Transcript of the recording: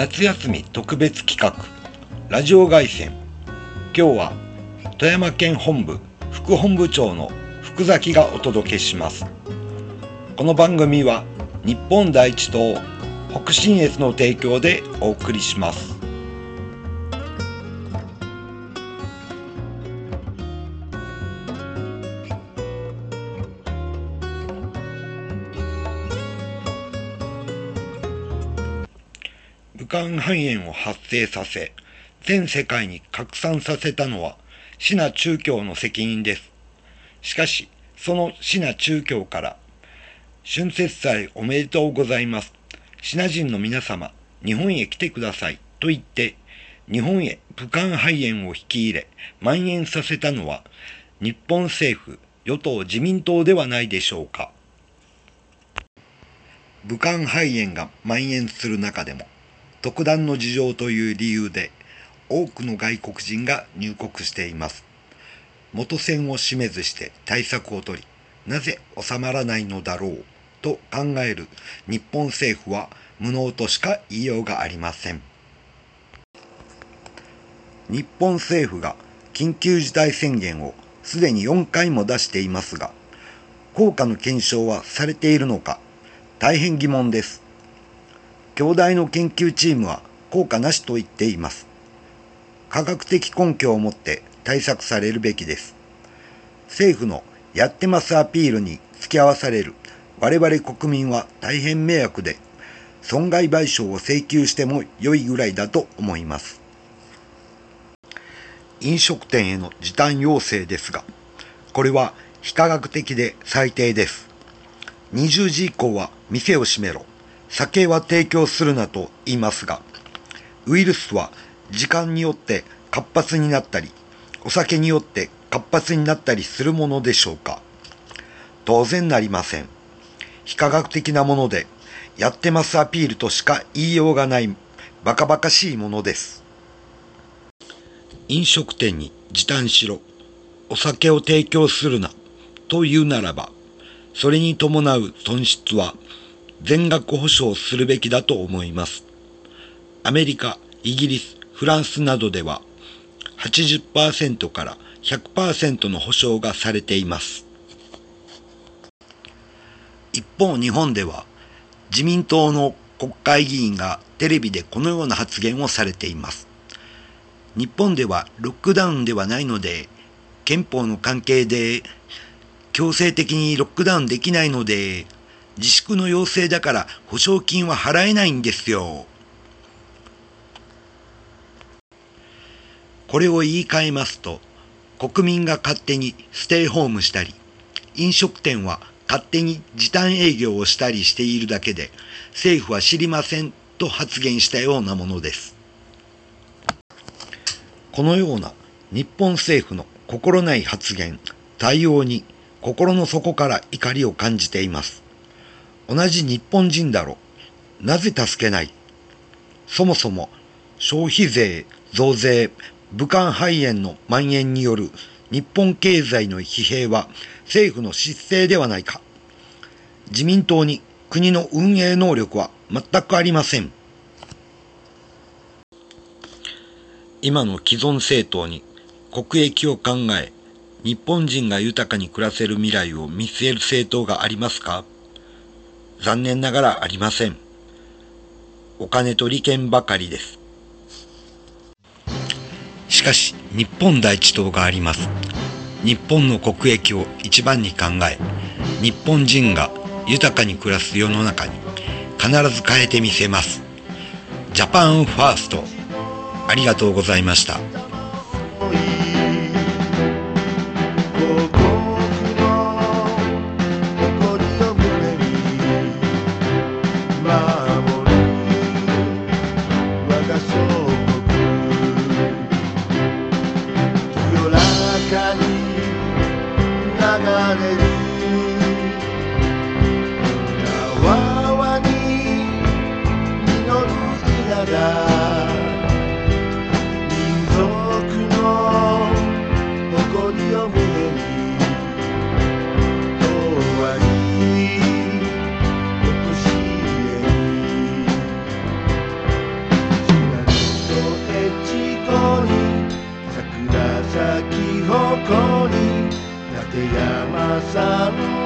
夏休み特別企画ラジオ凱旋。今日は富山県本部副本部長の福崎がお届けします。この番組は日本第一党北信越の提供でお送りします。武漢肺炎を発生させ全世界に拡散させたのはシナ中教の責任です。しかし、そのシナ中教から、春節祭おめでとうございます。シナ人の皆様、日本へ来てください。と言って、日本へ武漢肺炎を引き入れ、蔓延させたのは、日本政府、与党自民党ではないでしょうか。武漢肺炎が蔓延する中でも、特段の事情という理由で、多くの外国人が入国しています。元線を示めずして対策を取り、なぜ収まらないのだろうと考える日本政府は無能としか言いようがありません。日本政府が緊急事態宣言をすでに4回も出していますが、効果の検証はされているのか、大変疑問です。兄弟の研究チームは効果なしと言っています。科学的根拠を持って対策されるべきです。政府のやってますアピールに付き合わされる我々国民は大変迷惑で、損害賠償を請求しても良いぐらいだと思います。飲食店への時短要請ですが、これは非科学的で最低です。20時以降は店を閉めろ。酒は提供するなと言いますが、ウイルスは時間によって活発になったり、お酒によって活発になったりするものでしょうか当然なりません。非科学的なもので、やってますアピールとしか言いようがないバカバカしいものです。飲食店に時短しろ、お酒を提供するな、というならば、それに伴う損失は全額保証するべきだと思います。アメリカ、イギリス、フランスなどでは80%から100%の保証がされています。一方日本では自民党の国会議員がテレビでこのような発言をされています。日本ではロックダウンではないので憲法の関係で強制的にロックダウンできないので自粛の要請だから保証金は払えないんですよ。これを言い換えますと、国民が勝手にステイホームしたり、飲食店は勝手に時短営業をしたりしているだけで、政府は知りませんと発言したようなものです。このような日本政府の心ない発言、対応に心の底から怒りを感じています。同じ日本人だろ。なぜ助けない？そもそも消費税、増税、武漢肺炎の蔓延による日本経済の疲弊は政府の失勢ではないか。自民党に国の運営能力は全くありません。今の既存政党に国益を考え、日本人が豊かに暮らせる未来を見据える政党がありますか？残念ながらありません。お金と利権ばかりです。しかし日本第一党があります日本の国益を一番に考え日本人が豊かに暮らす世の中に必ず変えてみせますジャパンファーストありがとうございました。民山山奥